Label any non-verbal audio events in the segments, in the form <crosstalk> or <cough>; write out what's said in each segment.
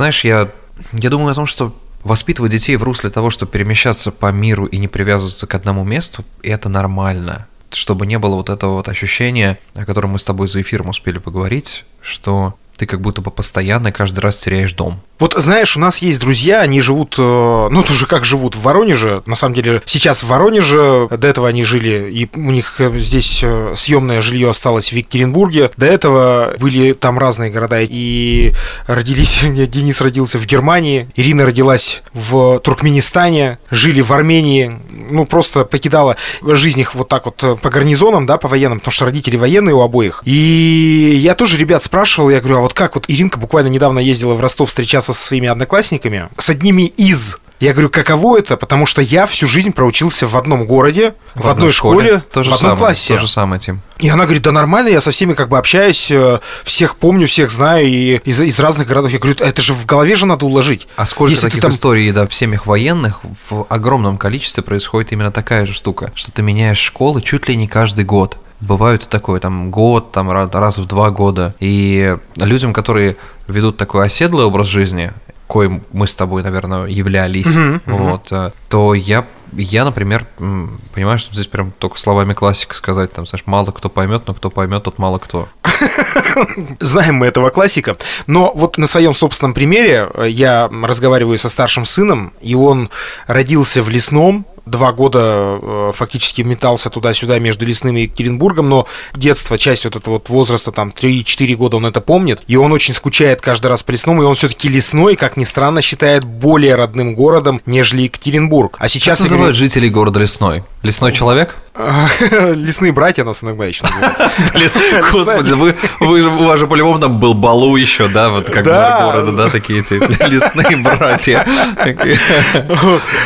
знаешь, я, я думаю о том, что воспитывать детей в русле того, чтобы перемещаться по миру и не привязываться к одному месту, это нормально. Чтобы не было вот этого вот ощущения, о котором мы с тобой за эфиром успели поговорить, что ты как будто бы постоянно каждый раз теряешь дом. Вот знаешь, у нас есть друзья, они живут, э, ну тоже как живут в Воронеже. На самом деле сейчас в Воронеже, до этого они жили, и у них э, здесь э, съемное жилье осталось в Екатеринбурге. До этого были там разные города, и родились, <laughs> Денис родился в Германии, Ирина родилась в Туркменистане, жили в Армении, ну просто покидала жизнь их вот так вот по гарнизонам, да, по военным, потому что родители военные у обоих. И я тоже ребят спрашивал, я говорю, а вот как вот Иринка буквально недавно ездила в Ростов встречаться со своими одноклассниками, с одними из я говорю, каково это? Потому что я всю жизнь проучился в одном городе, в, в одной школе, школе то в одном самое, классе. То же самое, Тим. И она говорит, да нормально, я со всеми как бы общаюсь, э, всех помню, всех знаю, и из, из разных городов. Я говорю, это же в голове же надо уложить. А сколько Если таких там... историй, да, в семьях военных в огромном количестве происходит именно такая же штука, что ты меняешь школы чуть ли не каждый год. Бывают и такое, там, год, там, раз в два года. И людям, которые ведут такой оседлый образ жизни, коим мы с тобой, наверное, являлись, uh-huh, вот, uh-huh. то я, я, например, понимаю, что здесь прям только словами классика сказать, там, знаешь, мало кто поймет, но кто поймет, тот мало кто. <laughs> Знаем мы этого классика. Но вот на своем собственном примере э, я разговариваю со старшим сыном, и он родился в лесном, два года э, фактически метался туда-сюда между Лесным и Екатеринбургом, но детство, часть вот этого вот возраста, там, 3-4 года он это помнит, и он очень скучает каждый раз по Лесному, и он все-таки Лесной, как ни странно, считает более родным городом, нежели Екатеринбург. А сейчас... Как называют жителей города Лесной? Лесной человек? <laughs> Лесные братья нас иногда еще называют. <laughs> Блин, господи, вы, вы же, у вас же по-любому там был Балу еще, да, вот как да. города, да, такие эти <laughs> лесные братья.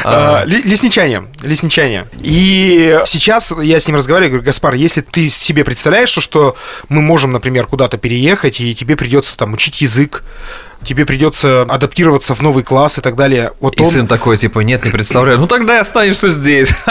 А, лесничане, лесничане. И сейчас я с ним разговариваю, говорю, Гаспар, если ты себе представляешь, что мы можем, например, куда-то переехать, и тебе придется там учить язык, тебе придется адаптироваться в новый класс и так далее. Вот и он... сын такой, типа, нет, не представляю. Ну тогда останешься здесь. <laughs>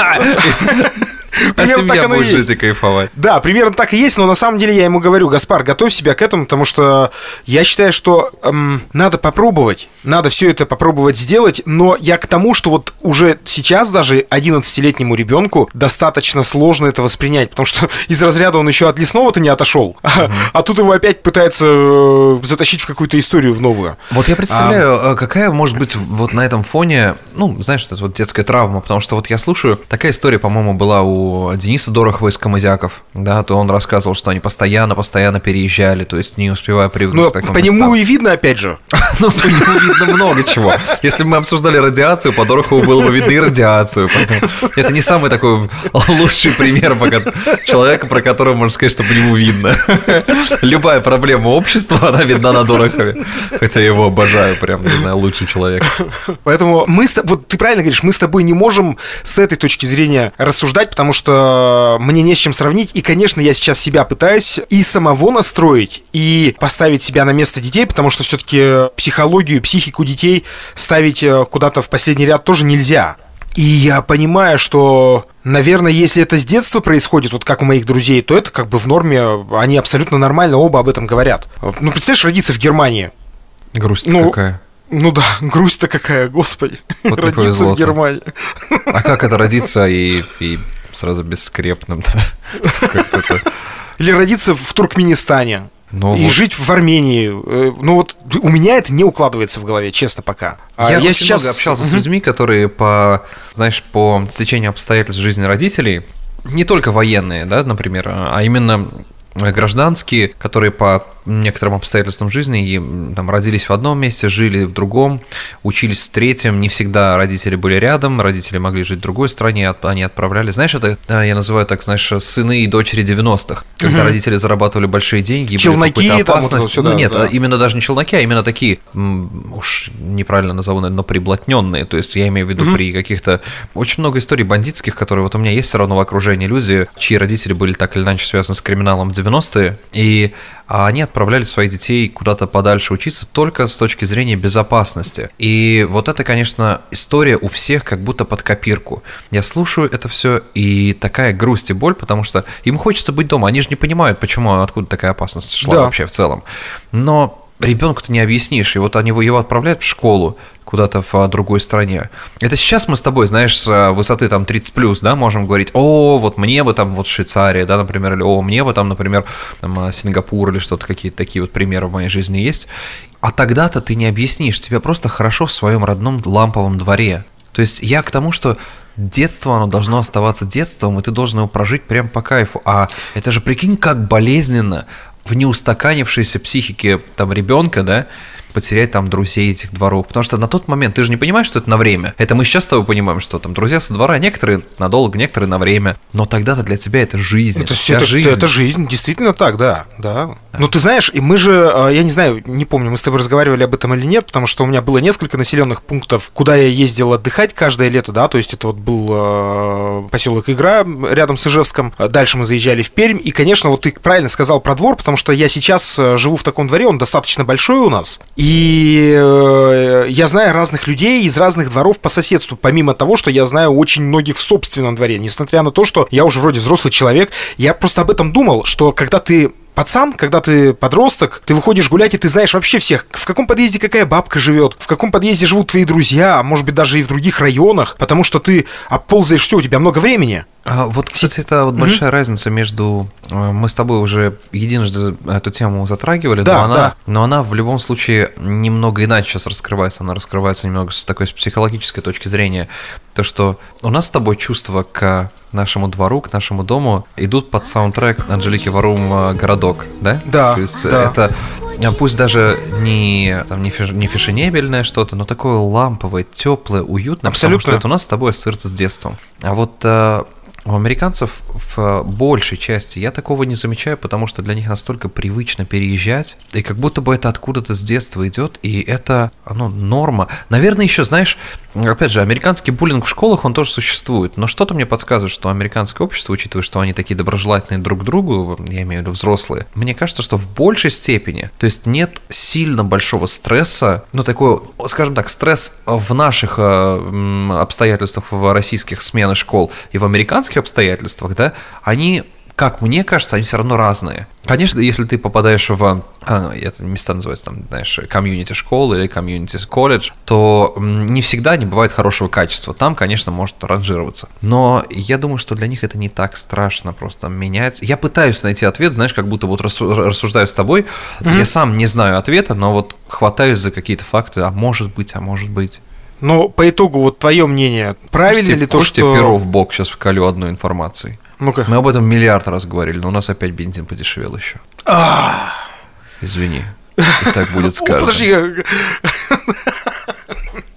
А семья будет жить и кайфовать. Да, примерно так и есть, но на самом деле я ему говорю, Гаспар, готовь себя к этому, потому что я считаю, что эм, надо попробовать, надо все это попробовать сделать, но я к тому, что вот уже сейчас даже 11-летнему ребенку достаточно сложно это воспринять, потому что <laughs> из разряда он еще от лесного-то не отошел, <laughs> а, а тут его опять пытаются э, затащить в какую-то историю в новую. Вот я представляю, а... какая может быть вот на этом фоне, ну, знаешь, это вот детская травма, потому что вот я слушаю, такая история, по-моему, была у Дениса Дорохова из Камызяков, да, то он рассказывал, что они постоянно-постоянно переезжали, то есть не успевая привыкнуть Но к таким по местам. нему и видно, опять же. <laughs> Ну, по нему видно много чего. Если бы мы обсуждали радиацию, по Дорохову было бы видно и радиацию. Это не самый такой лучший пример человека, про которого можно сказать, что по нему видно. Любая проблема общества, она видна на Дорохове. Хотя я его обожаю, прям, не знаю, лучший человек. Поэтому мы, вот ты правильно говоришь, мы с тобой не можем с этой точки зрения рассуждать, потому что мне не с чем сравнить. И, конечно, я сейчас себя пытаюсь и самого настроить, и поставить себя на место детей, потому что все-таки психологию, психику детей ставить э, куда-то в последний ряд тоже нельзя. И я понимаю, что, наверное, если это с детства происходит, вот как у моих друзей, то это как бы в норме, они абсолютно нормально оба об этом говорят. Ну, представляешь, родиться в Германии. Грусть ну, какая. Ну да, <laughs> грусть-то какая, господи. Вот родиться в Германии. А как это родиться и, и сразу бесскрепным-то. <laughs> Или родиться в Туркменистане. Ну, и вот. жить в Армении. Э, ну вот у меня это не укладывается в голове, честно, пока. А я, я сейчас много общался с людьми, которые по, знаешь, по стечению обстоятельств жизни родителей, не только военные, да, например, а именно гражданские, которые по некоторым обстоятельствам жизни и там родились в одном месте, жили в другом, учились в третьем, не всегда родители были рядом, родители могли жить в другой стране, они отправляли. Знаешь, это а, я называю так, знаешь, сыны и дочери 90-х, когда угу. родители зарабатывали большие деньги, челноки, были опасность. Вот ну нет, да. именно даже не челноки, а именно такие, уж неправильно назову, но приблотненные. То есть я имею в виду угу. при каких-то очень много историй бандитских, которые вот у меня есть все равно в окружении люди, чьи родители были так или иначе связаны с криминалом в 90-е, и а они отправляли своих детей куда-то подальше учиться только с точки зрения безопасности. И вот это, конечно, история у всех как будто под копирку. Я слушаю это все, и такая грусть и боль, потому что им хочется быть дома. Они же не понимают, почему, откуда такая опасность шла да. вообще в целом. Но ребенку ты не объяснишь. И вот они его отправляют в школу куда-то в а, другой стране. Это сейчас мы с тобой, знаешь, с а, высоты там 30 плюс, да, можем говорить, о, вот мне бы там вот Швейцария, да, например, или о, мне бы там, например, там, а, Сингапур или что-то, какие-то такие вот примеры в моей жизни есть. А тогда-то ты не объяснишь, тебе просто хорошо в своем родном ламповом дворе. То есть я к тому, что детство, оно должно оставаться детством, и ты должен его прожить прям по кайфу. А это же, прикинь, как болезненно в неустаканившейся психике там ребенка, да, потерять там друзей этих дворов. Потому что на тот момент ты же не понимаешь, что это на время. Это мы сейчас с тобой понимаем, что там друзья со двора, некоторые надолго, некоторые на время. Но тогда-то для тебя это жизнь. Это, это, это жизнь. Это жизнь, действительно так, да. да. Ну, ты знаешь, и мы же, а, я не знаю, не помню, мы с тобой разговаривали об этом или нет, потому что у меня было несколько населенных пунктов, куда я ездил отдыхать каждое лето, да, то есть это вот был э, поселок Игра рядом с Ижевском. Дальше мы заезжали в Пермь, и, конечно, вот ты правильно сказал про двор, потому что я сейчас э, живу в таком дворе, он достаточно большой у нас, и э, я знаю разных людей из разных дворов по соседству, помимо того, что я знаю очень многих в собственном дворе, несмотря на то, что я уже вроде взрослый человек, я просто об этом думал, что когда ты пацан, когда ты подросток, ты выходишь гулять, и ты знаешь вообще всех, в каком подъезде какая бабка живет, в каком подъезде живут твои друзья, а может быть даже и в других районах, потому что ты оползаешь все, у тебя много времени. А вот, кстати, это вот большая mm-hmm. разница между... Э, мы с тобой уже единожды эту тему затрагивали, да, но, она, да. но она в любом случае немного иначе сейчас раскрывается. Она раскрывается немного с такой с психологической точки зрения. То, что у нас с тобой чувства к нашему двору, к нашему дому идут под саундтрек Анжелики Варум э, «Городок», да? Да, То есть да. это а пусть даже не, там, не, фиш, не фешенебельное что-то, но такое ламповое, теплое, уютное, Абсолютно. потому что это у нас с тобой ассоциируется с детством. А вот э, у американцев в большей части я такого не замечаю, потому что для них настолько привычно переезжать, и как будто бы это откуда-то с детства идет, и это, ну, норма. Наверное, еще, знаешь, опять же, американский буллинг в школах, он тоже существует, но что-то мне подсказывает, что американское общество, учитывая, что они такие доброжелательные друг к другу, я имею в виду взрослые, мне кажется, что в большей степени, то есть нет сильно большого стресса, ну, такой, скажем так, стресс в наших э, обстоятельствах в российских сменах школ и в американских обстоятельствах, да, они как мне кажется, они все равно разные. Конечно, если ты попадаешь в а, это места называются там, знаешь, комьюнити школы или комьюнити колледж, то не всегда не бывает хорошего качества. Там, конечно, может ранжироваться. Но я думаю, что для них это не так страшно просто менять. Я пытаюсь найти ответ, знаешь, как будто вот рассуждаю с тобой. Mm-hmm. Я сам не знаю ответа, но вот хватаюсь за какие-то факты. А может быть, а может быть. Но по итогу, вот твое мнение, правильно Кости, ли то, что... тебе перо в бок сейчас вкалю одной информацией. Ну-ка. Мы об этом миллиард раз говорили, но у нас опять бензин подешевел еще. Извини. И так будет сказано. <laughs> Подожди.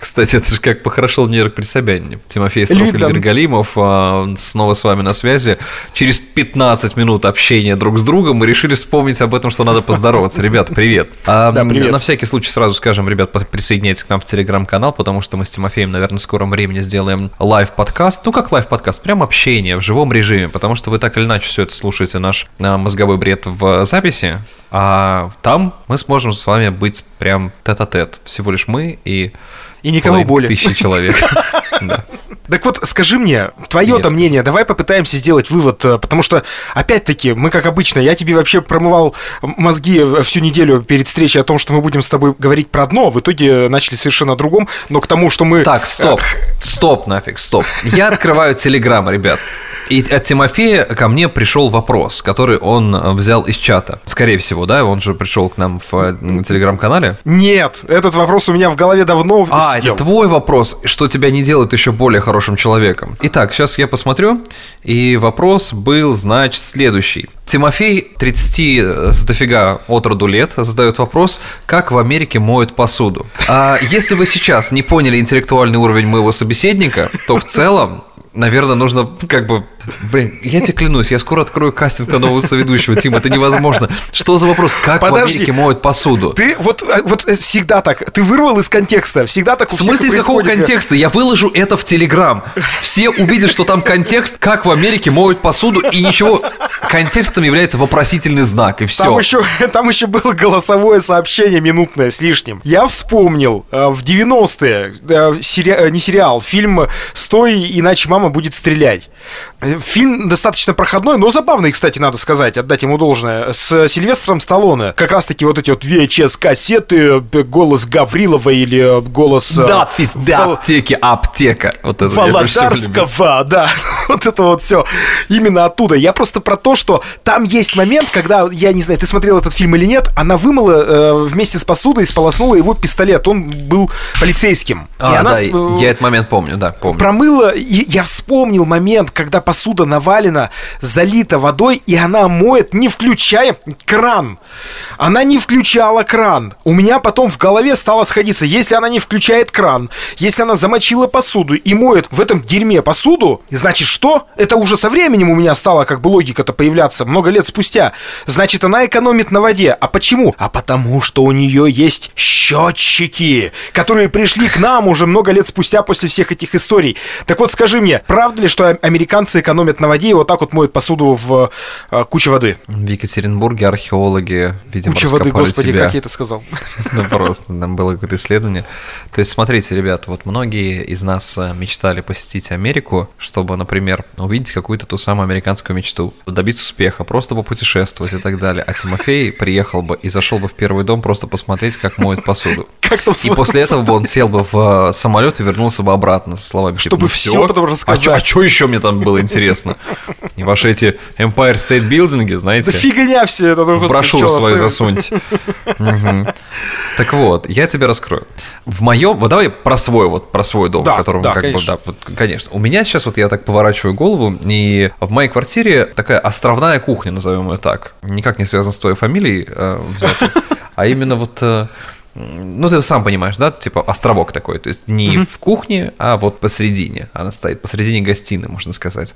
Кстати, это же как похорошел Нерк при Собянине. Тимофей Строфель Галимов а, снова с вами на связи. Через 15 минут общения друг с другом мы решили вспомнить об этом, что надо поздороваться. Ребята, привет. А, да, привет. На всякий случай сразу скажем, ребят, присоединяйтесь к нам в телеграм-канал, потому что мы с Тимофеем, наверное, в скором времени сделаем лайв-подкаст. Ну, как лайв-подкаст, прям общение в живом режиме, потому что вы так или иначе все это слушаете, наш а, мозговой бред в записи, а там мы сможем с вами быть прям тет-а-тет. Всего лишь мы и и никого более. Тысячи человек. <laughs> Так вот, скажи мне, твое-то мнение, давай попытаемся сделать вывод, э, потому что, опять-таки, мы, как обычно, я тебе вообще промывал мозги всю неделю перед встречей о том, что мы будем с тобой говорить про одно, в итоге начали совершенно о другом, но к тому, что мы... Так, стоп, стоп нафиг, стоп. Я открываю Телеграм, ребят. И от Тимофея ко мне пришел вопрос, который он э, взял из чата. Скорее всего, да? Он же пришел к нам в э, телеграм-канале. Нет, этот вопрос у меня в голове давно А, сидел. это твой вопрос, что тебя не делает еще более хорошим человеком. Итак, сейчас я посмотрю. И вопрос был, значит, следующий. Тимофей, 30 э, с дофига от роду лет, задает вопрос, как в Америке моют посуду. А если вы сейчас не поняли интеллектуальный уровень моего собеседника, то в целом наверное, нужно как бы Блин, я тебе клянусь, я скоро открою кастинг на нового соведущего, Тим, это невозможно. Что за вопрос? Как Подожди, в Америке моют посуду? Ты вот, э, вот э, всегда так, ты вырвал из контекста, всегда так В смысле из какого контекста? Я выложу это в Телеграм. Все увидят, что там контекст, как в Америке моют посуду, и ничего. Контекстом является вопросительный знак, и все. Там еще, <laughs> там еще было голосовое сообщение минутное с лишним. Я вспомнил, э, в 90-е, сери... не сериал, фильм «Стой, иначе мама будет стрелять». Фильм достаточно проходной, но забавный, кстати, надо сказать, отдать ему должное. С Сильвестром Сталлоне. Как раз-таки вот эти вот VHS-кассеты, голос Гаврилова или голос... Да, пизда, аптеки, аптека. Вот это Володарского, да. <laughs> Вот это вот все. Именно оттуда. Я просто про то, что там есть момент, когда, я не знаю, ты смотрел этот фильм или нет, она вымыла э, вместе с посудой, сполоснула его пистолет. Он был полицейским. А, и она, да, я этот момент помню, да, помню. Промыла, и я вспомнил момент, когда посуда навалена, залита водой, и она моет, не включая кран. Она не включала кран. У меня потом в голове стало сходиться, если она не включает кран, если она замочила посуду и моет в этом дерьме посуду, значит что? Это уже со временем у меня стало как бы логика-то появляться, много лет спустя. Значит, она экономит на воде. А почему? А потому что у нее есть счетчики, которые пришли к нам уже много лет спустя после всех этих историй. Так вот, скажи мне, правда ли, что американцы экономят на воде и вот так вот моют посуду в э, куче воды? В Екатеринбурге археологи, видимо, Куча воды, господи, себя. как я это сказал? <laughs> Ну просто, там было какое-то исследование. То есть, смотрите, ребят, вот многие из нас э, мечтали посетить Америку, чтобы, например, увидеть какую-то ту самую американскую мечту, добиться успеха, просто попутешествовать и так далее. А Тимофей приехал бы и зашел бы в первый дом просто посмотреть, как моют посуду. <laughs> Как там И после этого бы он сел бы в э, самолет и вернулся бы обратно со словами. Типа, Чтобы все потом а рассказать. А что еще мне там было интересно? <laughs> И ваши эти Empire State Building, знаете? Да фигня все это. Ну, брошюру свою засуньте. <laughs> Так вот, я тебе раскрою. В моем, вот давай про свой вот, про свой дом, в котором как конечно. бы, да, конечно. У меня сейчас вот я так поворачиваю голову, и в моей квартире такая островная кухня, назовем ее так. Никак не связана с твоей фамилией, э, <laughs> а именно вот э, ну, ты сам понимаешь, да, типа островок такой, то есть не mm-hmm. в кухне, а вот посередине, она стоит посередине гостиной, можно сказать.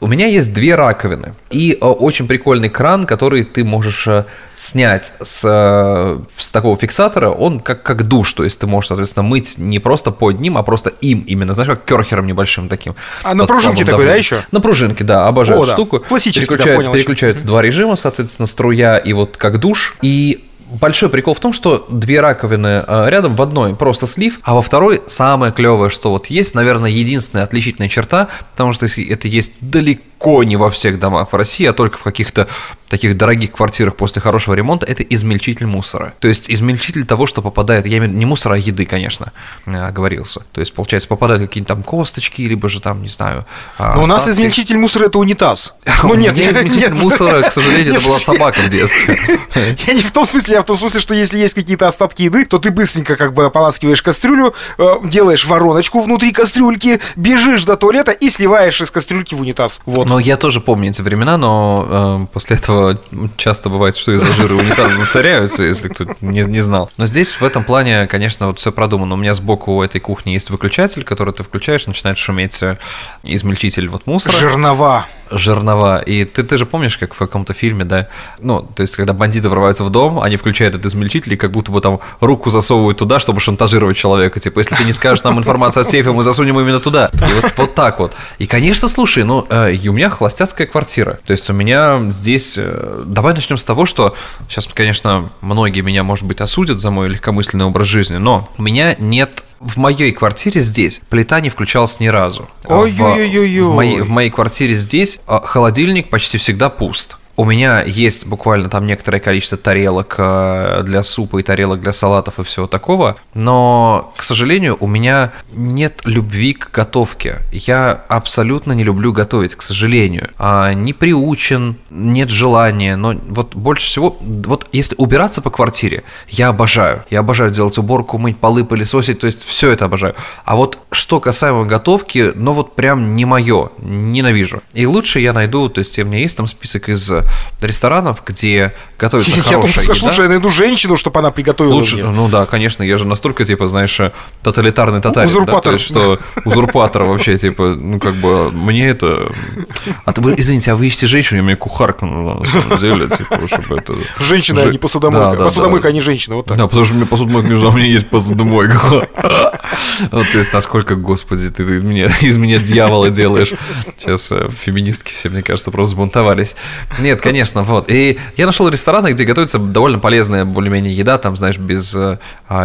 У меня есть две раковины и э, очень прикольный кран, который ты можешь э, снять с, э, с такого фиксатора, он как, как душ, то есть ты можешь, соответственно, мыть не просто под ним, а просто им именно, знаешь, как керхером небольшим таким. А на пружинке такой, да, еще? На пружинке, да, обожаю О, эту да. штуку. Классический, Переключают, да, понял. Переключаются два режима, соответственно, струя и вот как душ, и большой прикол в том, что две раковины э, рядом в одной просто слив, а во второй самое клевое, что вот есть, наверное, единственная отличительная черта, потому что это есть далеко не во всех домах в России, а только в каких-то таких дорогих квартирах после хорошего ремонта, это измельчитель мусора. То есть измельчитель того, что попадает, я имею не мусора, а еды, конечно, э, оговорился. То есть, получается, попадают какие-то там косточки, либо же там, не знаю, а, Но у нас измельчитель мусора это унитаз. <laughs> Ну нет, <laughs> нет, измельчитель мусора, к сожалению, это была собака в детстве. <laughs> Я не в том смысле, в том смысле, что если есть какие-то остатки еды, то ты быстренько как бы ополаскиваешь кастрюлю, э, делаешь вороночку внутри кастрюльки, бежишь до туалета и сливаешь из кастрюльки в унитаз. Вот. Ну, я тоже помню эти времена, но э, после этого часто бывает, что из-за жира унитазы засоряются, если кто не, не знал. Но здесь в этом плане, конечно, вот все продумано. У меня сбоку у этой кухни есть выключатель, который ты включаешь, начинает шуметь э, измельчитель вот мусора. Жернова жернова. И ты, ты же помнишь, как в каком-то фильме, да? Ну, то есть, когда бандиты врываются в дом, они включают этот измельчитель и как будто бы там руку засовывают туда, чтобы шантажировать человека. Типа, если ты не скажешь нам информацию о сейфе, мы засунем именно туда. И вот, вот так вот. И, конечно, слушай, ну, э, у меня холостяцкая квартира. То есть, у меня здесь... Э, давай начнем с того, что сейчас, конечно, многие меня, может быть, осудят за мой легкомысленный образ жизни, но у меня нет в моей квартире здесь плита не включалась ни разу. Ой-ой-ой-ой. В, в, моей, в моей квартире здесь а, холодильник почти всегда пуст. У меня есть буквально там некоторое количество тарелок э, для супа и тарелок для салатов и всего такого, но, к сожалению, у меня нет любви к готовке. Я абсолютно не люблю готовить, к сожалению. А, не приучен, нет желания, но вот больше всего, вот если убираться по квартире, я обожаю. Я обожаю делать уборку, мыть полы, пылесосить, то есть все это обожаю. А вот что касаемо готовки, ну вот прям не мое, ненавижу. И лучше я найду, то есть у меня есть там список из ресторанов, где готовится <laughs> я хорошая думаю, еда. Слушай, я найду женщину, чтобы она приготовила Лучше, мне. Ну да, конечно, я же настолько, типа, знаешь, тоталитарный татарин. Узурпатор. Да, есть, что узурпатор вообще, типа, ну как бы, мне это... <laughs> А ты, извините, а вы ищете женщину, мне кухарка нужна, на самом деле, типа, чтобы это... Женщина, а не посудомойка. Да, да, посудомойка, да. а не женщина, вот так. Да, потому что мне посудомойка нужна, у меня есть посудомойка. Вот, <laughs> то есть, насколько, господи, ты из меня, из меня дьявола делаешь. Сейчас э, феминистки все, мне кажется, просто сбунтовались. Нет, конечно, вот. И я нашел рестораны, где готовится довольно полезная более-менее еда, там, знаешь, без а,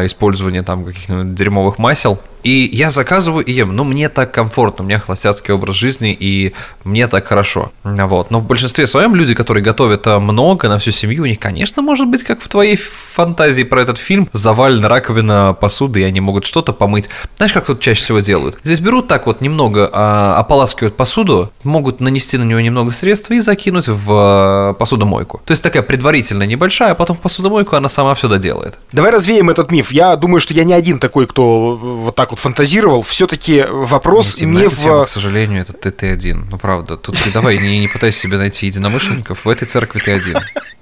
использования там каких-нибудь дерьмовых масел. И я заказываю и ем. Ну, мне так комфортно, у меня холостяцкий образ жизни, и мне так хорошо. Вот. Но в большинстве своем люди, которые готовят э, много на всю семью, у них, конечно, может быть, как в твоей фантазии про этот фильм, завалена раковина посуды, и они могут что-то помыть. Знаешь, как тут чаще всего делают? Здесь берут так вот немного, а, ополаскивают посуду, могут нанести на него немного средств и закинуть в э, посудомойку. То есть такая предварительная небольшая, а потом в посудомойку она сама все доделает. Давай развеем этот миф. Я думаю, что я не один такой, кто вот так вот фантазировал. Все-таки вопрос не, не в... Тема, к сожалению, это ты, ты один. Ну, правда. Тут ты давай не, не пытайся себе найти единомышленников. В этой церкви ты один.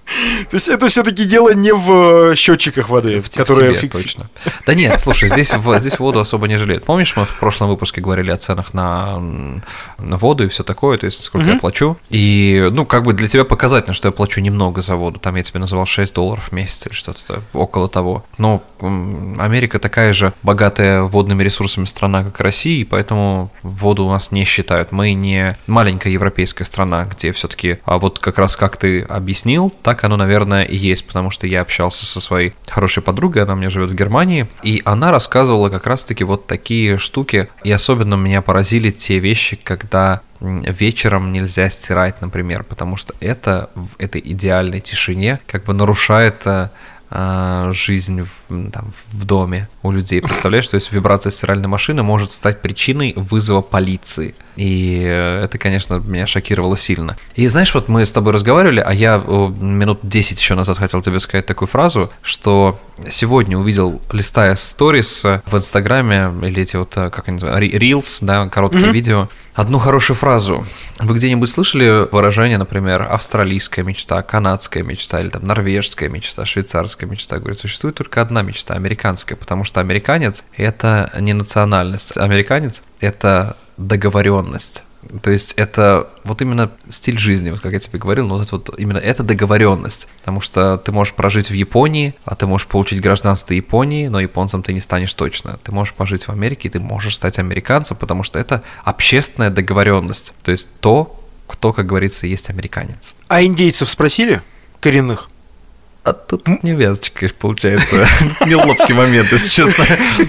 <laughs> То есть это все-таки дело не в э, счетчиках воды, в которые... Тебе, точно. Да нет, слушай, здесь, здесь воду особо не жалеют. Помнишь, мы в прошлом выпуске говорили о ценах на, на воду и все такое, то есть сколько угу. я плачу. И, ну, как бы для тебя показательно, что я плачу немного за воду. Там я тебе называл 6 долларов в месяц или что-то около того. Но Америка такая же богатая водными ресурсами страна, как Россия, и поэтому воду у нас не считают. Мы не маленькая европейская страна, где все-таки, а вот как раз как ты объяснил, так оно, наверное, и есть, потому что я общался со своей хорошей подругой, она у меня живет в Германии, и она рассказывала как раз-таки вот такие штуки, и особенно меня поразили те вещи, когда вечером нельзя стирать, например, потому что это в этой идеальной тишине как бы нарушает э, а, жизнь в, там, в доме у людей. Представляешь, то есть вибрация стиральной машины может стать причиной вызова полиции. И это, конечно, меня шокировало сильно. И знаешь, вот мы с тобой разговаривали, а я минут 10 еще назад хотел тебе сказать такую фразу, что сегодня увидел, листая сторис в Инстаграме, или эти вот, как они называются, Reels, да, короткие mm-hmm. видео, одну хорошую фразу. Вы где-нибудь слышали выражение, например, австралийская мечта, канадская мечта, или там норвежская мечта, швейцарская мечта? Говорит, существует только одна мечта, американская, потому что американец – это не национальность. Американец – это договоренность. То есть это вот именно стиль жизни, вот как я тебе говорил, но вот это вот именно это договоренность, потому что ты можешь прожить в Японии, а ты можешь получить гражданство Японии, но японцем ты не станешь точно. Ты можешь пожить в Америке, и ты можешь стать американцем, потому что это общественная договоренность, то есть то, кто, как говорится, есть американец. А индейцев спросили коренных? А тут не вязочка, получается. <laughs> Неловкий момент, если честно.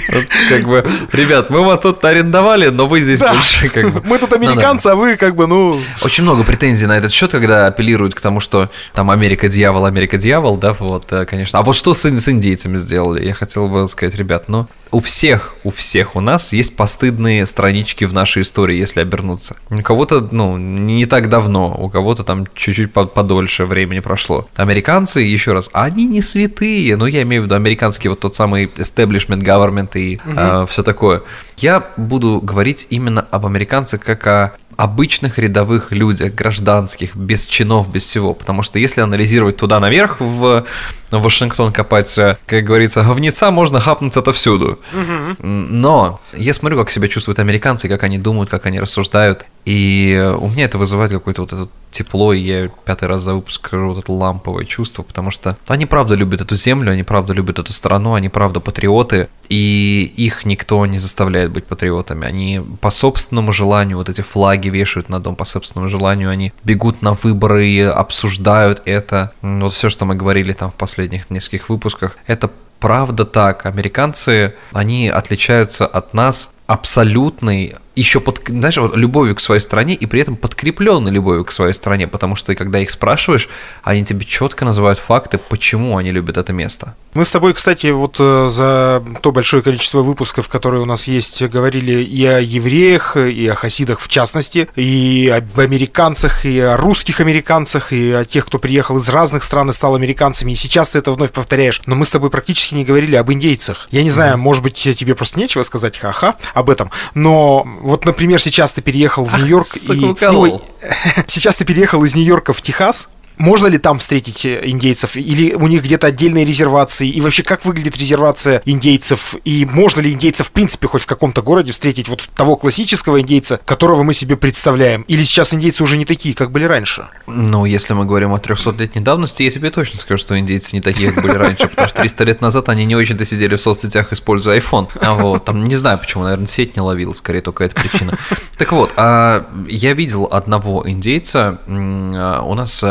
Вот, как бы, ребят, мы вас тут арендовали, но вы здесь да. больше как бы... Мы тут американцы, ну, да. а вы как бы, ну... Очень много претензий на этот счет, когда апеллируют к тому, что там Америка дьявол, Америка дьявол, да, вот, э, конечно. А вот что с, с индейцами сделали? Я хотел бы сказать, ребят, ну, у всех, у всех у нас есть постыдные странички в нашей истории, если обернуться. У кого-то, ну, не так давно, у кого-то там чуть-чуть подольше времени прошло. Американцы, еще раз, они не святые, ну, я имею в виду американский вот тот самый establishment government и угу. э, все такое. Я буду говорить именно об американцах как о обычных рядовых людях, гражданских, без чинов, без всего. Потому что если анализировать туда наверх, в Вашингтон копать, как говорится, говнеца можно хапнуть отовсюду. Угу. Но я смотрю, как себя чувствуют американцы, как они думают, как они рассуждают. И у меня это вызывает какое-то вот это тепло, и я пятый раз за выпуск скажу вот это ламповое чувство, потому что они правда любят эту землю, они правда любят эту страну, они правда патриоты, и их никто не заставляет быть патриотами. Они по собственному желанию вот эти флаги вешают на дом, по собственному желанию они бегут на выборы и обсуждают это. Вот все, что мы говорили там в последних нескольких выпусках, это правда так. Американцы, они отличаются от нас абсолютной еще под, знаешь, вот любовью к своей стране и при этом подкрепленной любовью к своей стране, потому что когда их спрашиваешь, они тебе четко называют факты, почему они любят это место. Мы с тобой, кстати, вот э, за то большое количество выпусков, которые у нас есть, говорили и о евреях, и о хасидах в частности, и об американцах, и о русских американцах, и о тех, кто приехал из разных стран и стал американцами, и сейчас ты это вновь повторяешь. Но мы с тобой практически не говорили об индейцах. Я не знаю, может быть, тебе просто нечего сказать, ха-ха, об этом, но вот, например, сейчас ты переехал в Нью-Йорк и... Ой, <laughs> сейчас ты переехал из Нью-Йорка в Техас, можно ли там встретить э, индейцев? Или у них где-то отдельные резервации? И вообще, как выглядит резервация индейцев? И можно ли индейцев, в принципе, хоть в каком-то городе встретить вот того классического индейца, которого мы себе представляем? Или сейчас индейцы уже не такие, как были раньше? Ну, если мы говорим о 300-летней давности, я тебе точно скажу, что индейцы не такие, как были раньше, потому что 300 лет назад они не очень-то сидели в соцсетях, используя iPhone. А вот, там, не знаю почему, наверное, сеть не ловила, скорее только эта причина. Так вот, а я видел одного индейца, а, у нас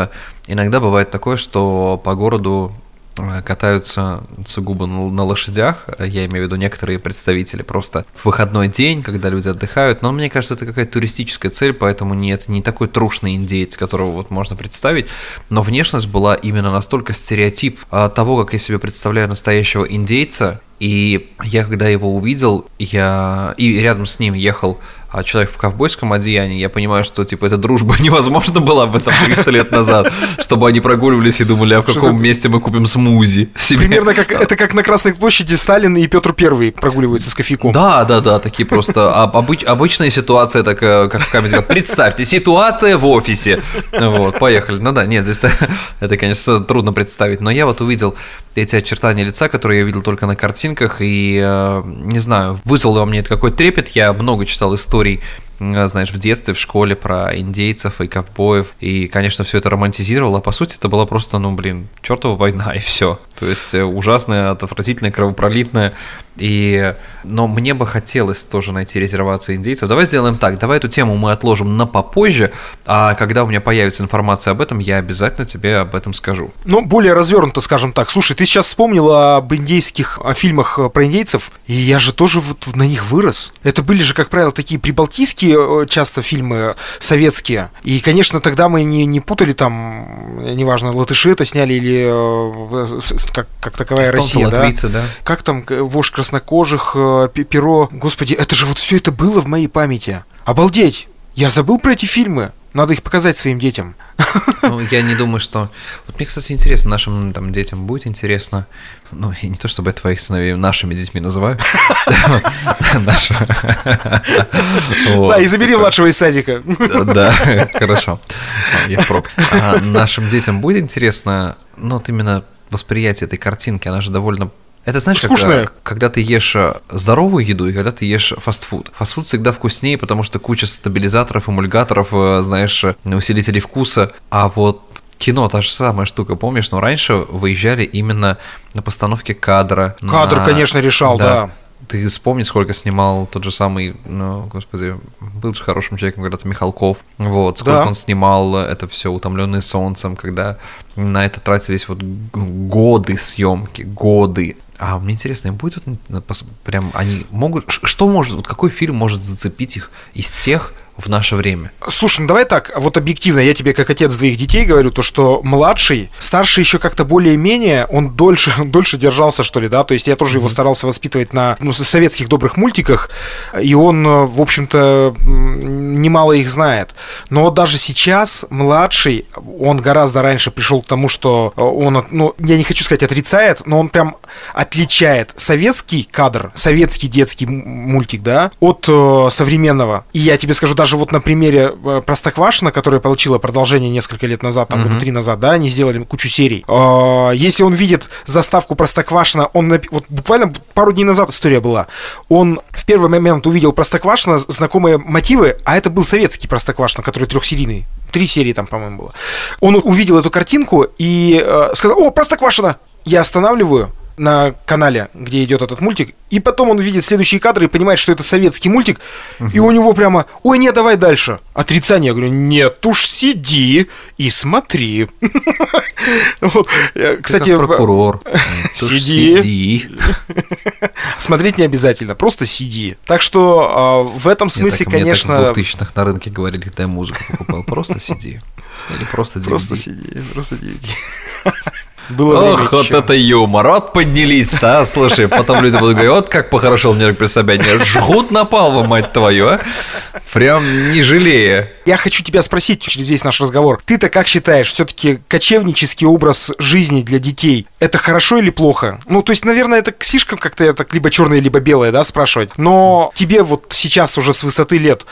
Иногда бывает такое, что по городу э, катаются сугубо на лошадях, я имею в виду некоторые представители, просто в выходной день, когда люди отдыхают, но мне кажется, это какая-то туристическая цель, поэтому не, это не такой трушный индейец, которого вот можно представить, но внешность была именно настолько стереотип а, того, как я себе представляю настоящего индейца, и я когда его увидел, я и рядом с ним ехал а человек в ковбойском одеянии, я понимаю, что, типа, эта дружба <laughs> невозможно была бы там 300 лет назад, чтобы они прогуливались и думали, а в каком месте мы купим смузи себе. Примерно как, это как на Красной площади Сталин и Петр Первый прогуливаются с кофейком. Да, да, да, такие просто обыч, обычная ситуация, так, как в камеди. Представьте, ситуация в офисе. Вот, поехали. Ну да, нет, здесь это, конечно, трудно представить, но я вот увидел эти очертания лица, которые я видел только на картинках, и, э, не знаю, вызвало во мне это какой-то трепет, я много читал историй Э, знаешь, в детстве, в школе про индейцев и ковбоев, и, конечно, все это романтизировал, а по сути это была просто, ну, блин, чертова война и все. То есть э, ужасная, отвратительная, кровопролитная. И... Но мне бы хотелось тоже найти резервацию индейцев. Давай сделаем так, давай эту тему мы отложим на попозже, а когда у меня появится информация об этом, я обязательно тебе об этом скажу. Ну, более развернуто, скажем так. Слушай, ты сейчас вспомнил об индейских о фильмах про индейцев, и я же тоже вот на них вырос. Это были же, как правило, такие прибалтийские часто фильмы советские. И, конечно, тогда мы не, не путали там, неважно, латыши это сняли или э, как, как таковая Эстонцы, Россия. Латвийцы, да? да? Как там вождь краснокожих, э, перо. Господи, это же вот все это было в моей памяти. Обалдеть! Я забыл про эти фильмы. Надо их показать своим детям. Ну, я не думаю, что... Вот мне, кстати, интересно, нашим там, детям будет интересно. Ну, и не то, чтобы я твоих сыновей нашими детьми называю. <laughs> Да, и забери младшего из садика. Да, хорошо. Я проб. А нашим детям будет интересно, ну, вот именно восприятие этой картинки, она же довольно это знаешь, Скучное. Когда, когда ты ешь э, здоровую еду и когда ты ешь фастфуд. Фастфуд всегда вкуснее, потому что куча стабилизаторов, эмульгаторов, э, знаешь, э, усилителей вкуса. А вот кино та же самая штука, помнишь? Но раньше выезжали именно на постановке кадра. Кадр, на... конечно, решал, да. да. Ты вспомни, сколько снимал тот же самый, ну, господи, был же хорошим человеком когда-то Михалков. Вот, сколько да. он снимал это все утомленный солнцем, когда на это тратились вот годы съемки, годы. А мне интересно, им будет вот, прям они могут, что может, вот какой фильм может зацепить их из тех, в наше время. Слушай, ну давай так, вот объективно, я тебе как отец двоих детей говорю, то что младший, старший еще как-то более-менее, он дольше, <laughs> дольше держался, что ли, да, то есть я тоже mm-hmm. его старался воспитывать на ну, советских добрых мультиках, и он, в общем-то, немало их знает. Но вот даже сейчас младший, он гораздо раньше пришел к тому, что он, ну, я не хочу сказать отрицает, но он прям отличает советский кадр, советский детский мультик, да, от э, современного. И я тебе скажу, даже вот на примере э, Простоквашина, которая получила продолжение несколько лет назад, там, года три назад, да, они сделали кучу серий. Э, если он видит заставку Простоквашина, он вот буквально пару дней назад история была. Он в первый момент увидел Простоквашина, знакомые мотивы, а это был советский Простоквашино, который трехсерийный. Три серии там, по-моему, было. Он увидел эту картинку и э, сказал, о, Простоквашино! Я останавливаю, на канале, где идет этот мультик, и потом он видит следующие кадры и понимает, что это советский мультик, угу. и у него прямо, ой, нет, давай дальше. Отрицание. Я говорю, нет уж, сиди и смотри. <laughs> Кстати, прокурор. <laughs> Сиди. <laughs> Смотреть не обязательно, просто сиди. Так что а, в этом смысле, конечно... в 2000-х на рынке говорили, когда я музыку покупал, просто сиди. Или просто DVD. Просто сиди, просто DVD. Было Ох, вот еще. это юмор. Вот поднялись, да? Слушай, потом люди будут говорить, вот как похорошел Нью-Йорк при Собянине. Жгут напал вам, мать твою, а? Прям не жалея. Я хочу тебя спросить через весь наш разговор. Ты-то как считаешь, все-таки кочевнический образ жизни для детей это хорошо или плохо? Ну, то есть, наверное, это слишком как-то это либо черное, либо белое, да, спрашивать. Но тебе вот сейчас уже с высоты лет,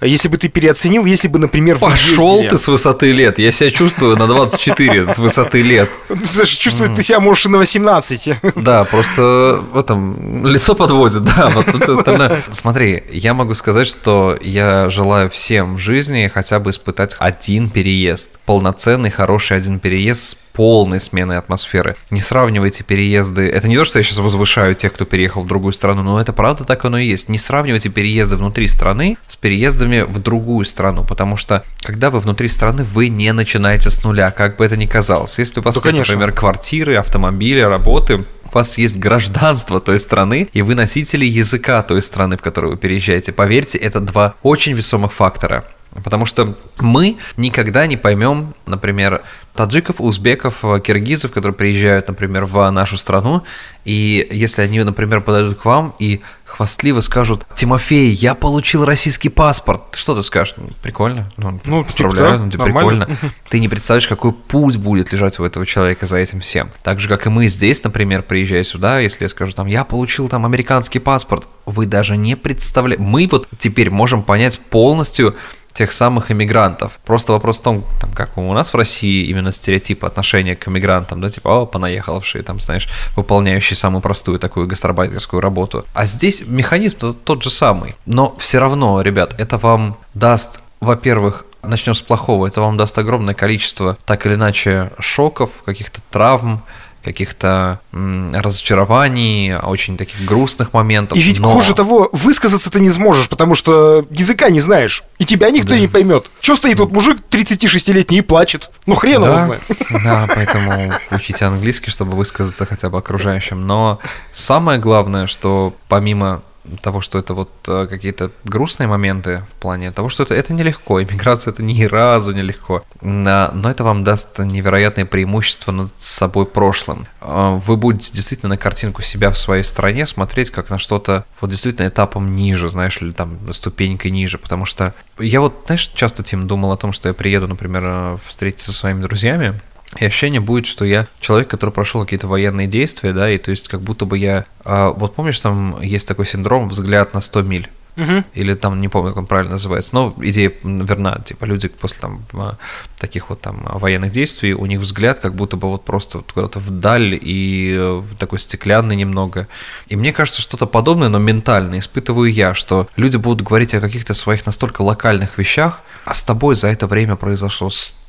если бы ты переоценил, если бы, например, Пошел ты с высоты лет. Я себя чувствую на 24 с высоты лет. <laughs> Чувствовать ты себя можешь и на 18. Да, просто в этом лицо подводит, да, вот остальное. Смотри, я могу сказать, что я желаю всем в жизни жизни хотя бы испытать один переезд. Полноценный, хороший один переезд с полной сменой атмосферы. Не сравнивайте переезды. Это не то, что я сейчас возвышаю тех, кто переехал в другую страну, но это правда так оно и есть. Не сравнивайте переезды внутри страны с переездами в другую страну, потому что когда вы внутри страны, вы не начинаете с нуля, как бы это ни казалось. Если у вас да, нет, например, квартиры, автомобили, работы, у вас есть гражданство той страны, и вы носители языка той страны, в которую вы переезжаете. Поверьте, это два очень весомых фактора. Потому что мы никогда не поймем, например, таджиков, узбеков, киргизов, которые приезжают, например, в нашу страну, и если они, например, подойдут к вам и хвастливо скажут, Тимофей, я получил российский паспорт, что ты скажешь? Ну, прикольно, ну, ну поздравляю, типа, да, ну, типа, прикольно. Ты не представляешь, какой путь будет лежать у этого человека за этим всем. Так же, как и мы здесь, например, приезжая сюда, если я скажу, там, я получил там американский паспорт, вы даже не представляете. Мы вот теперь можем понять полностью тех самых иммигрантов. Просто вопрос в том, там, как у нас в России именно стереотип отношения к иммигрантам, да, типа, о, понаехавшие, там, знаешь, выполняющие самую простую такую гастарбайтерскую работу. А здесь механизм тот же самый. Но все равно, ребят, это вам даст, во-первых, начнем с плохого, это вам даст огромное количество, так или иначе, шоков, каких-то травм, каких-то разочарований, очень таких грустных моментов. И ведь но... хуже того, высказаться ты не сможешь, потому что языка не знаешь, и тебя никто да. не поймет. Че стоит вот мужик 36-летний и плачет? Ну хрен да, его знает. <laughs> Да, поэтому учите английский, чтобы высказаться хотя бы окружающим. Но самое главное, что помимо того, что это вот э, какие-то грустные моменты в плане того, что это, это нелегко, <laughs> иммиграция это ни разу нелегко, но это вам даст невероятное преимущество над собой прошлым. Э, вы будете действительно на картинку себя в своей стране смотреть как на что-то вот действительно этапом ниже, знаешь, или там ступенькой ниже, потому что я вот, знаешь, часто, Тим, думал о том, что я приеду, например, э, встретиться со своими друзьями, и ощущение будет, что я человек, который прошел какие-то военные действия, да, и то есть как будто бы я... А, вот помнишь, там есть такой синдром «взгляд на 100 миль»? Угу. Или там, не помню, как он правильно называется, но идея верна, типа люди после там а, таких вот там военных действий, у них взгляд как будто бы вот просто куда-то вдаль и э, такой стеклянный немного. И мне кажется, что-то подобное, но ментально испытываю я, что люди будут говорить о каких-то своих настолько локальных вещах, а с тобой за это время произошло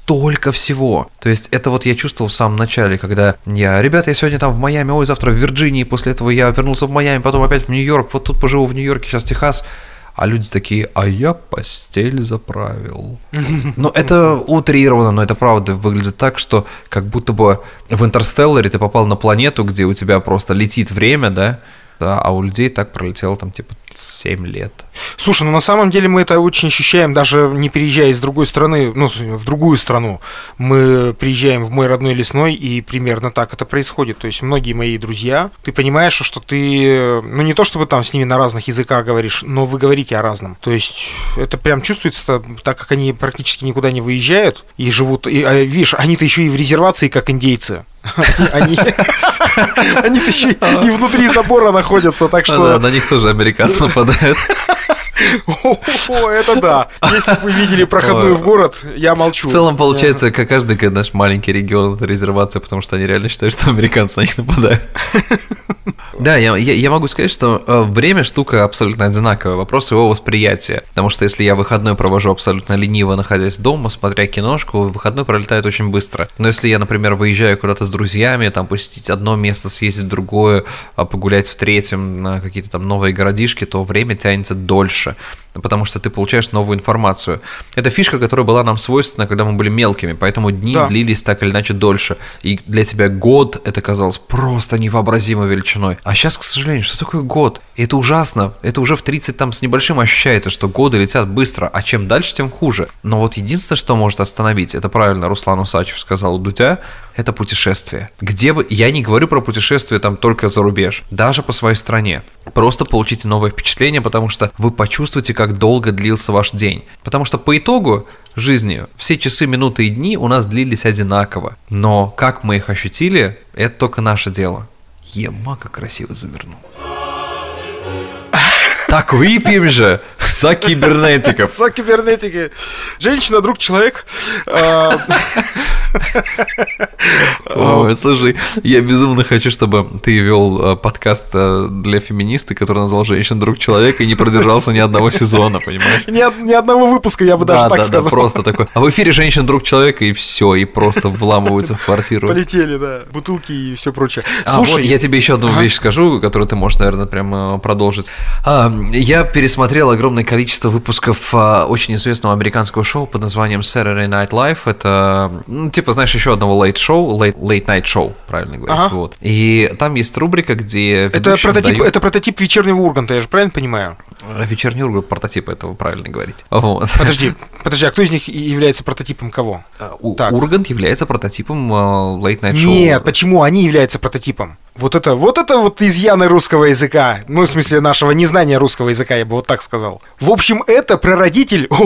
столько всего. То есть это вот я чувствовал в самом начале, когда я, ребята, я сегодня там в Майами, ой, завтра в Вирджинии, после этого я вернулся в Майами, потом опять в Нью-Йорк, вот тут поживу в Нью-Йорке, сейчас Техас. А люди такие, а я постель заправил. <laughs> Ну, это утрировано, но это правда выглядит так, что как будто бы в Интерстелларе ты попал на планету, где у тебя просто летит время, да, да, а у людей так пролетело там типа 7 лет. Слушай, ну на самом деле мы это очень ощущаем, даже не переезжая из другой страны, ну, в другую страну. Мы приезжаем в мой родной лесной, и примерно так это происходит. То есть многие мои друзья, ты понимаешь, что ты, ну не то чтобы там с ними на разных языках говоришь, но вы говорите о разном. То есть это прям чувствуется, так как они практически никуда не выезжают и живут, и, а, видишь, они-то еще и в резервации, как индейцы. Они, они-то еще и внутри забора находятся, так что... Да, на них тоже американцы нападают. О, это да. Если вы видели проходную в город, я молчу. В целом, получается, как каждый наш маленький регион, это резервация, потому что они реально считают, что американцы на них нападают. Да, я, я, я могу сказать, что э, время штука абсолютно одинаковая. Вопрос его восприятия. Потому что если я выходной провожу абсолютно лениво, находясь дома, смотря киношку, выходной пролетает очень быстро. Но если я, например, выезжаю куда-то с друзьями, там посетить одно место, съездить в другое, а погулять в третьем на какие-то там новые городишки, то время тянется дольше zawsze потому что ты получаешь новую информацию. Это фишка, которая была нам свойственна, когда мы были мелкими, поэтому дни да. длились так или иначе дольше. И для тебя год это казалось просто невообразимой величиной. А сейчас, к сожалению, что такое год? И это ужасно. Это уже в 30 там с небольшим ощущается, что годы летят быстро, а чем дальше, тем хуже. Но вот единственное, что может остановить, это правильно Руслан Усачев сказал у Дудя, это путешествие. Где бы... Я не говорю про путешествие там только за рубеж, даже по своей стране. Просто получите новое впечатление, потому что вы почувствуете, как долго длился ваш день. Потому что по итогу жизни все часы, минуты и дни у нас длились одинаково. Но как мы их ощутили, это только наше дело. Ема, как красиво завернул. Так выпьем же за кибернетиков. За кибернетики. Женщина, друг, человек. А, Ой, слушай, я безумно хочу, чтобы ты вел э, подкаст э, для феминисты, который назвал «Женщина друг человека» и не продержался ни одного сезона, понимаешь? Ни, ни одного выпуска, я бы даже да, так да, сказал. да, просто такой. А в эфире женщина друг человека, и все, и просто вламываются в квартиру. Полетели, да. Бутылки и все прочее. А, Слушай, вот я тебе еще одну Ага. вещь скажу, которую ты можешь, наверное, прямо продолжить. А, я пересмотрел огромное количество выпусков а, очень известного американского шоу под названием Saturday Night Live. Это, ну, типа, знаешь, еще одного лейт-шоу, late, late night show, правильно говорить. Ага. Вот. И там есть рубрика, где это прототип, дают- это прототип вечернего Урганта, я же правильно понимаю? А, Вечерний Ургант, прототип этого, правильно говорить. Вот. Подожди, <laughs> подожди, а кто из них является прототипом кого? А, У- Так. Ургант является прототипом Late Night Show. Нет, почему они являются прототипом? Вот это, вот это вот изъяны русского языка. Ну, в смысле, нашего незнания русского языка, я бы вот так сказал. В общем, это прародитель. <laughs>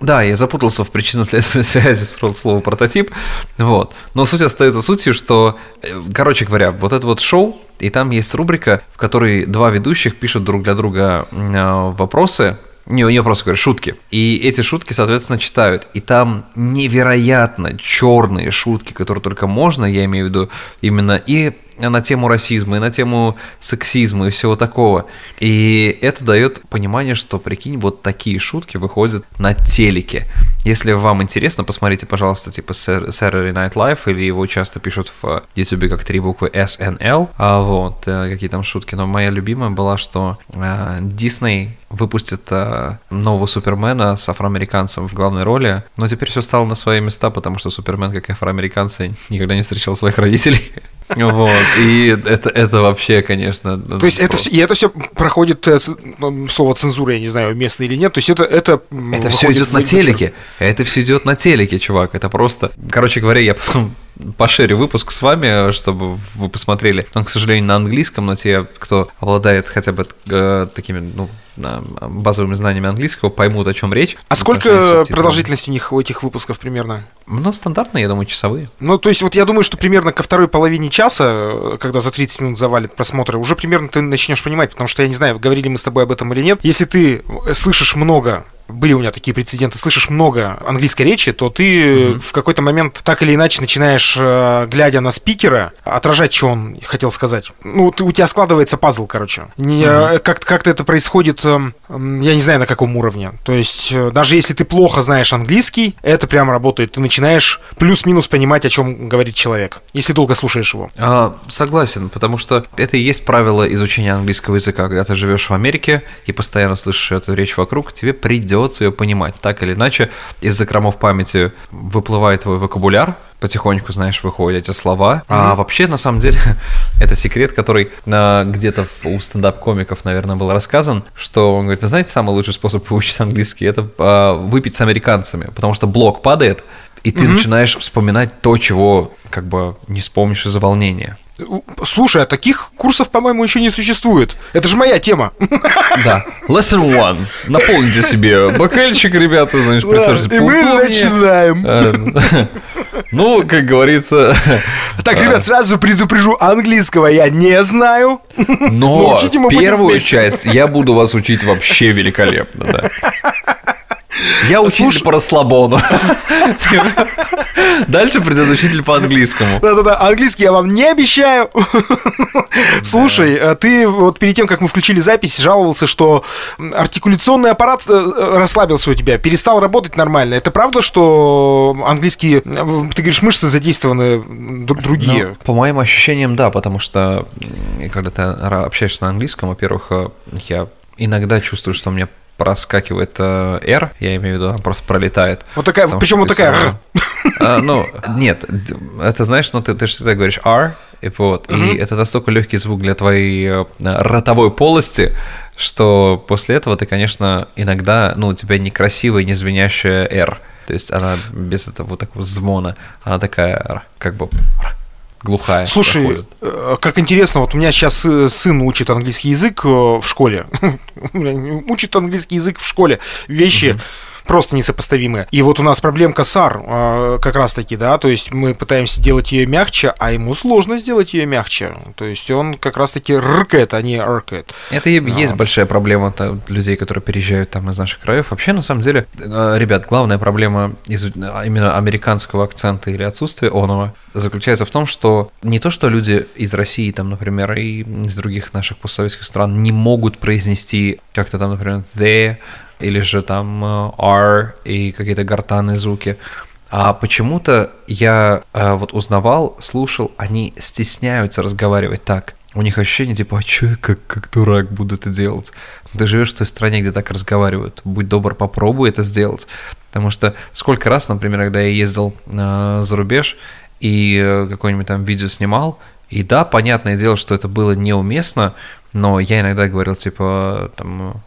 Да, я запутался в причинно-следственной связи с слова прототип. Вот. Но суть остается сутью, что, э, короче говоря, вот это вот шоу, и там есть рубрика, в которой два ведущих пишут друг для друга а, вопросы. Не, не вопросы, говорю, шутки. И эти шутки, соответственно, читают. И там невероятно черные шутки, которые только можно, я имею в виду именно и на тему расизма, и на тему сексизма и всего такого. И это дает понимание, что, прикинь, вот такие шутки выходят на телеке. Если вам интересно, посмотрите, пожалуйста, типа Saturday Night Live, или его часто пишут в YouTube как три буквы SNL, а вот, э, какие там шутки. Но моя любимая была, что э, Disney выпустит э, нового Супермена с афроамериканцем в главной роли, но теперь все стало на свои места, потому что Супермен, как и афроамериканцы, никогда не встречал своих родителей. <laughs> Вот, и это, это вообще, конечно... То есть это и это все проходит э, ну, слово цензура, я не знаю, уместно или нет. То есть это это Это все идет на телеке. Это все идет на телеке, чувак. Это просто. Короче говоря, я потом пошерю выпуск с вами, чтобы вы посмотрели. Он, к сожалению, на английском, но те, кто обладает хотя бы э, такими, ну, базовыми знаниями английского, поймут, о чем речь. А сколько продолжительность у них у этих выпусков примерно? Ну, стандартно, я думаю, часовые. Ну, то есть, вот я думаю, что примерно ко второй половине часа, э, когда за 30 минут завалит просмотры, уже примерно ты начнешь понимать, потому что я не знаю, говорили мы с тобой об этом или нет. Если ты э, слышишь много были у меня такие прецеденты, слышишь много английской речи, то ты в какой-то момент так или иначе начинаешь, э, глядя на спикера, отражать, что он хотел сказать. Ну, ты- у тебя складывается пазл, короче. Э, как, как-то это происходит, я не знаю, на каком уровне. То есть, даже если ты плохо знаешь английский, это прям работает. Ты начинаешь плюс-минус понимать, о чем говорит человек, если долго слушаешь его. А, согласен, потому что это и есть правило изучения английского языка. Когда ты живешь в Америке и постоянно слышишь эту речь вокруг, тебе придется ее понимать. Так или иначе, из закромов памяти выплывает твой вокабуляр, потихоньку, знаешь, выходят эти слова. А вообще, на самом деле, <laughs> это секрет, который а, где-то у стендап-комиков, наверное, был рассказан, что он говорит, вы знаете, самый лучший способ <laughs> выучить английский – это а, выпить с американцами, потому что блок падает, и ты начинаешь вспоминать то, чего как бы не вспомнишь из-за волнения. Слушай, а таких курсов, по-моему, еще не существует. Это же моя тема. Да. Lesson one. Наполните себе бокальчик, ребята, значит, присаживайтесь И мы начинаем. Э, Ну, как говорится, Так, ребят, сразу предупрежу, английского я не знаю. но первую часть я буду вас учить вообще великолепно, да. Я учитель Слушай- по расслабону. Дальше придет учитель по английскому. Да-да-да, английский я вам не обещаю. Слушай, а ты вот перед тем, как мы включили запись, жаловался, что артикуляционный аппарат э, расслабился у тебя, перестал работать нормально. Это правда, что английские, э, ты говоришь, мышцы задействованы другие? Ну, по моим ощущениям, да, потому что когда ты общаешься на английском, во-первых, э, я иногда чувствую, что у меня проскакивает э, R, я имею в виду, она просто пролетает. Вот такая, Потому причем вот такая. равно- А, ну, нет, это знаешь, ну ты, ты же всегда говоришь R, и вот, и это настолько легкий звук для твоей э, ротовой полости, что после этого ты, конечно, иногда, ну, у тебя некрасивая, не звенящая R. То есть она без этого вот такого звона, она такая, как бы глухая. Слушай, проходит. э, как интересно, вот у меня сейчас сын учит английский язык э, в школе. <laughs> Учит английский язык в школе. Вещи. Просто несопоставимые. И вот у нас проблемка с R э, как раз таки, да, то есть мы пытаемся делать ее мягче, а ему сложно сделать ее мягче. То есть он как раз таки ркет, а не ркет. Это и есть вот. большая проблема людей, которые переезжают там из наших краев. Вообще, на самом деле, э, ребят, главная проблема из именно американского акцента или отсутствия оного заключается в том, что не то, что люди из России, там, например, и из других наших постсоветских стран не могут произнести как-то там, например, the или же там э, R и какие-то гортанные звуки. А почему-то я э, вот узнавал, слушал, они стесняются разговаривать так. У них ощущение типа, а что я как, как дурак буду это делать? Ты живешь в той стране, где так разговаривают. Будь добр, попробуй это сделать. Потому что сколько раз, например, когда я ездил э, за рубеж и э, какое-нибудь там видео снимал, и да, понятное дело, что это было неуместно, но я иногда говорил, типа, там,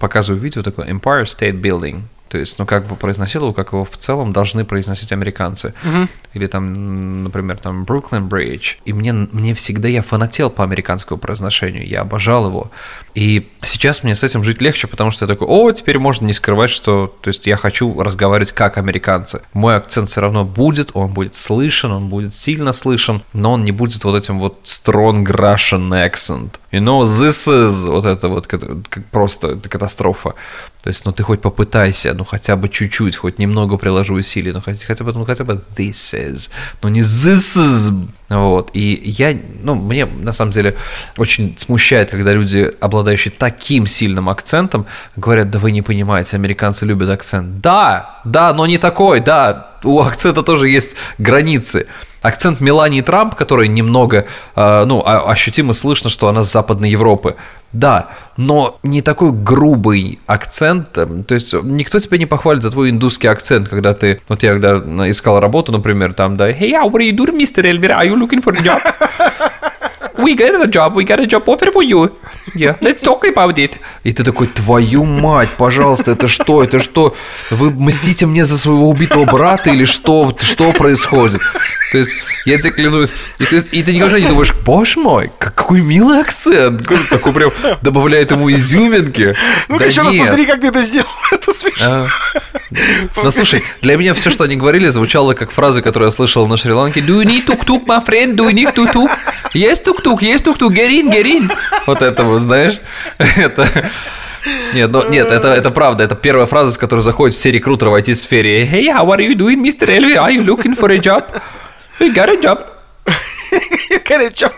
показываю видео такое Empire State Building, то есть, ну, как бы произносил его, как его в целом должны произносить американцы. Uh-huh. Или там, например, там Brooklyn Bridge. И мне, мне всегда, я фанател по американскому произношению, я обожал его. И сейчас мне с этим жить легче, потому что я такой, о, теперь можно не скрывать, что, то есть, я хочу разговаривать как американцы. Мой акцент все равно будет, он будет слышен, он будет сильно слышен, но он не будет вот этим вот strong Russian accent. You know, this is вот это вот как, просто катастрофа. То есть, ну ты хоть попытайся, ну хотя бы чуть-чуть, хоть немного приложу усилий, ну хотя, хотя бы, ну хотя бы this is, ну не this is. Вот. И я, ну, мне на самом деле очень смущает, когда люди, обладающие таким сильным акцентом, говорят, да вы не понимаете, американцы любят акцент. Да, да, но не такой, да, у акцента тоже есть границы акцент Мелании Трамп, который немного, э, ну, ощутимо слышно, что она с Западной Европы. Да, но не такой грубый акцент. Эм, то есть никто тебя не похвалит за твой индусский акцент, когда ты... Вот я когда искал работу, например, там, да, «Hey, how are you doing, Mr. Elvira? Are you looking for a job?» We got a job, we got a job offer for you. Yeah, let's talk about it. И ты такой, твою мать, пожалуйста, это что, это что? Вы мстите мне за своего убитого брата или что? Что происходит? То есть, я тебе клянусь, и, то есть, и ты никогда не думаешь, боже мой, какой милый акцент. Такой прям добавляет ему изюминки. Ну-ка да еще нет. раз повтори, как ты это сделал. <laughs> Это смешно. А. Ну, слушай, для меня все, что они говорили, звучало как фразы, которые я слышал на Шри-Ланке. Do you need tuk-tuk, my friend? Do you need tuk-tuk? Есть тук-тук, есть тук-тук, герин, герин. Вот это вот, знаешь, это... Нет, ну, нет, это, это правда. Это первая фраза, с которой заходит все рекрутеры в IT-сфере. Hey, how are you doing, Mr. Elvi? Are you looking for a job? We got a job. you got a job.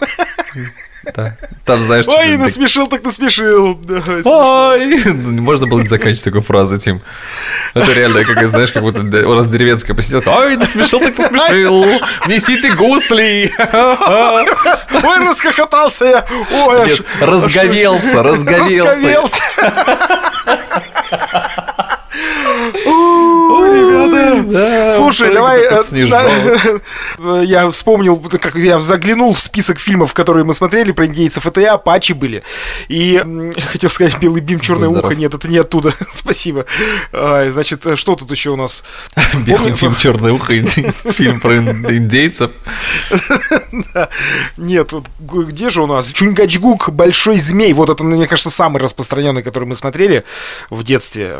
<laughs> Да. Там, знаешь... Ой, насмешил, так насмешил. <laughs> Ой! Ну, можно было не заканчивать такой фразы, Тим. Это реально, как, знаешь, как будто у нас деревенская посиделка. Ой, насмешил, так насмешил. Несите гусли. Ой, расхохотался я. Ой, Нет, разговелся, разговелся. Разговелся. Ребята. Слушай, давай... Э, <laughs> я вспомнил, как я заглянул в список фильмов, которые мы смотрели про индейцев. Это и Апачи были. И хотел сказать «Белый бим, черное ухо». Нет, это не оттуда. <laughs> Спасибо. Значит, что тут еще у нас? <laughs> Белый бим, черное ухо. Фильм про индейцев. Нет, вот где же у нас? Чунгачгук, Большой змей. Вот это, мне кажется, самый распространенный, который мы смотрели в детстве.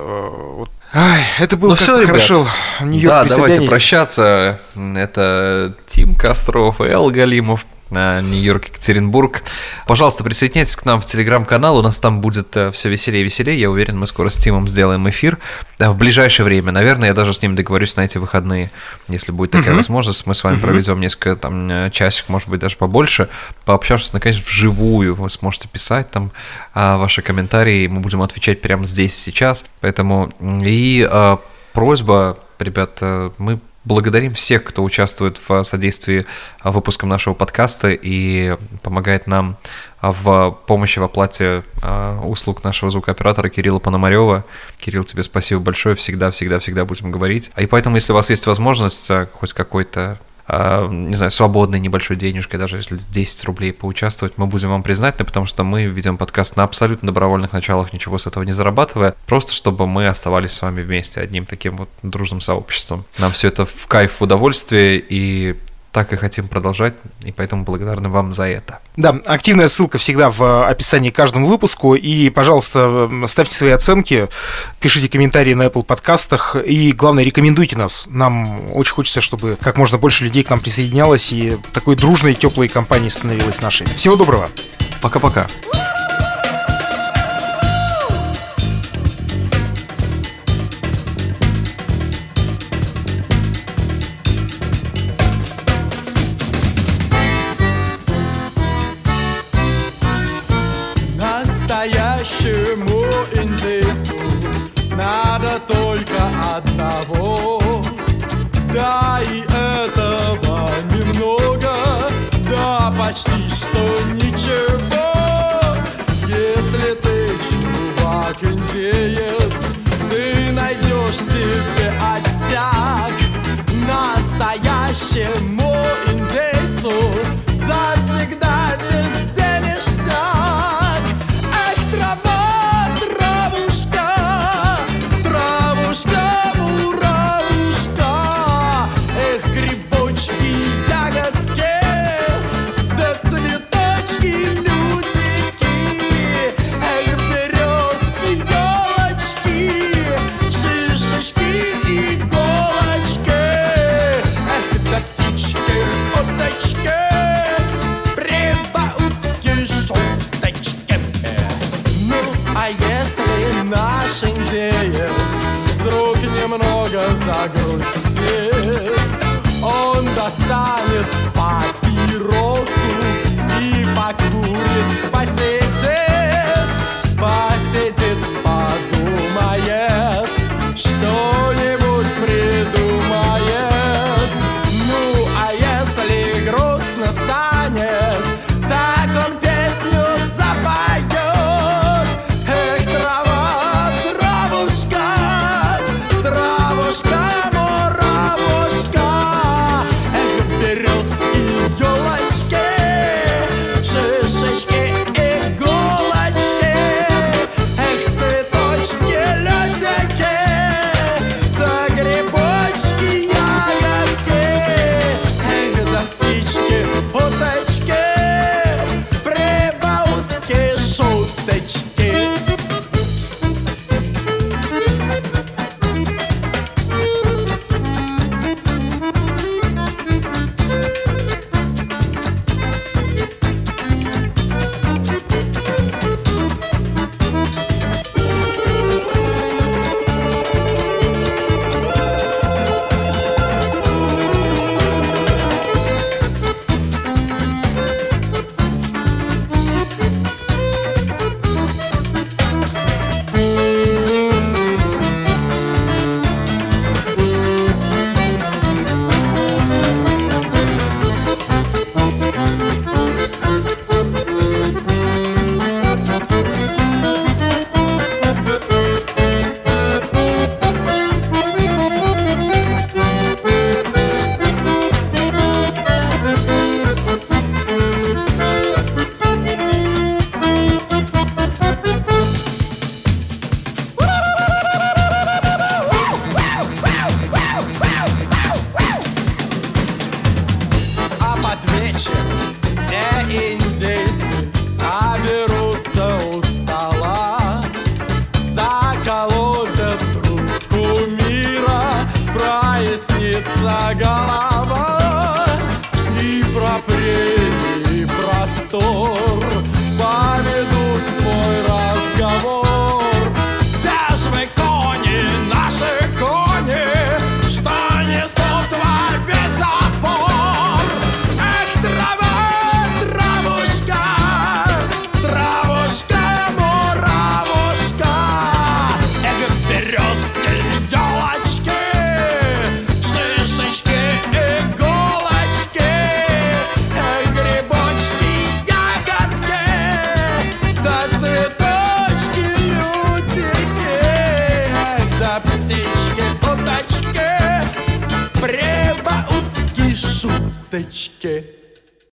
Ай, это было ну, как все, хорошо. Да, давайте прощаться. Это Тим Костров и Эл Галимов. Нью-Йорк, Екатеринбург. Пожалуйста, присоединяйтесь к нам в телеграм-канал, у нас там будет э, все веселее и веселее. Я уверен, мы скоро с Тимом сделаем эфир в ближайшее время. Наверное, я даже с ним договорюсь на эти выходные, если будет такая uh-huh. возможность. Мы с вами uh-huh. проведем несколько там э, часик, может быть, даже побольше, пообщавшись, наконец, вживую. Вы сможете писать там а, ваши комментарии, мы будем отвечать прямо здесь сейчас. Поэтому и а, просьба, ребята, мы Благодарим всех, кто участвует в содействии выпускам нашего подкаста и помогает нам в помощи в оплате а, услуг нашего звукооператора Кирилла Пономарева. Кирилл, тебе спасибо большое, всегда-всегда-всегда будем говорить. И поэтому, если у вас есть возможность а, хоть какой-то а, не знаю, свободной небольшой денежкой, даже если 10 рублей поучаствовать, мы будем вам признательны, потому что мы ведем подкаст на абсолютно добровольных началах, ничего с этого не зарабатывая, просто чтобы мы оставались с вами вместе, одним таким вот дружным сообществом. Нам все это в кайф, в удовольствие, и так и хотим продолжать, и поэтому благодарны вам за это. Да, активная ссылка всегда в э, описании к каждому выпуску, и, пожалуйста, ставьте свои оценки, пишите комментарии на Apple подкастах, и, главное, рекомендуйте нас. Нам очень хочется, чтобы как можно больше людей к нам присоединялось, и такой дружной, теплой компанией становилась нашей. Всего доброго! Пока-пока!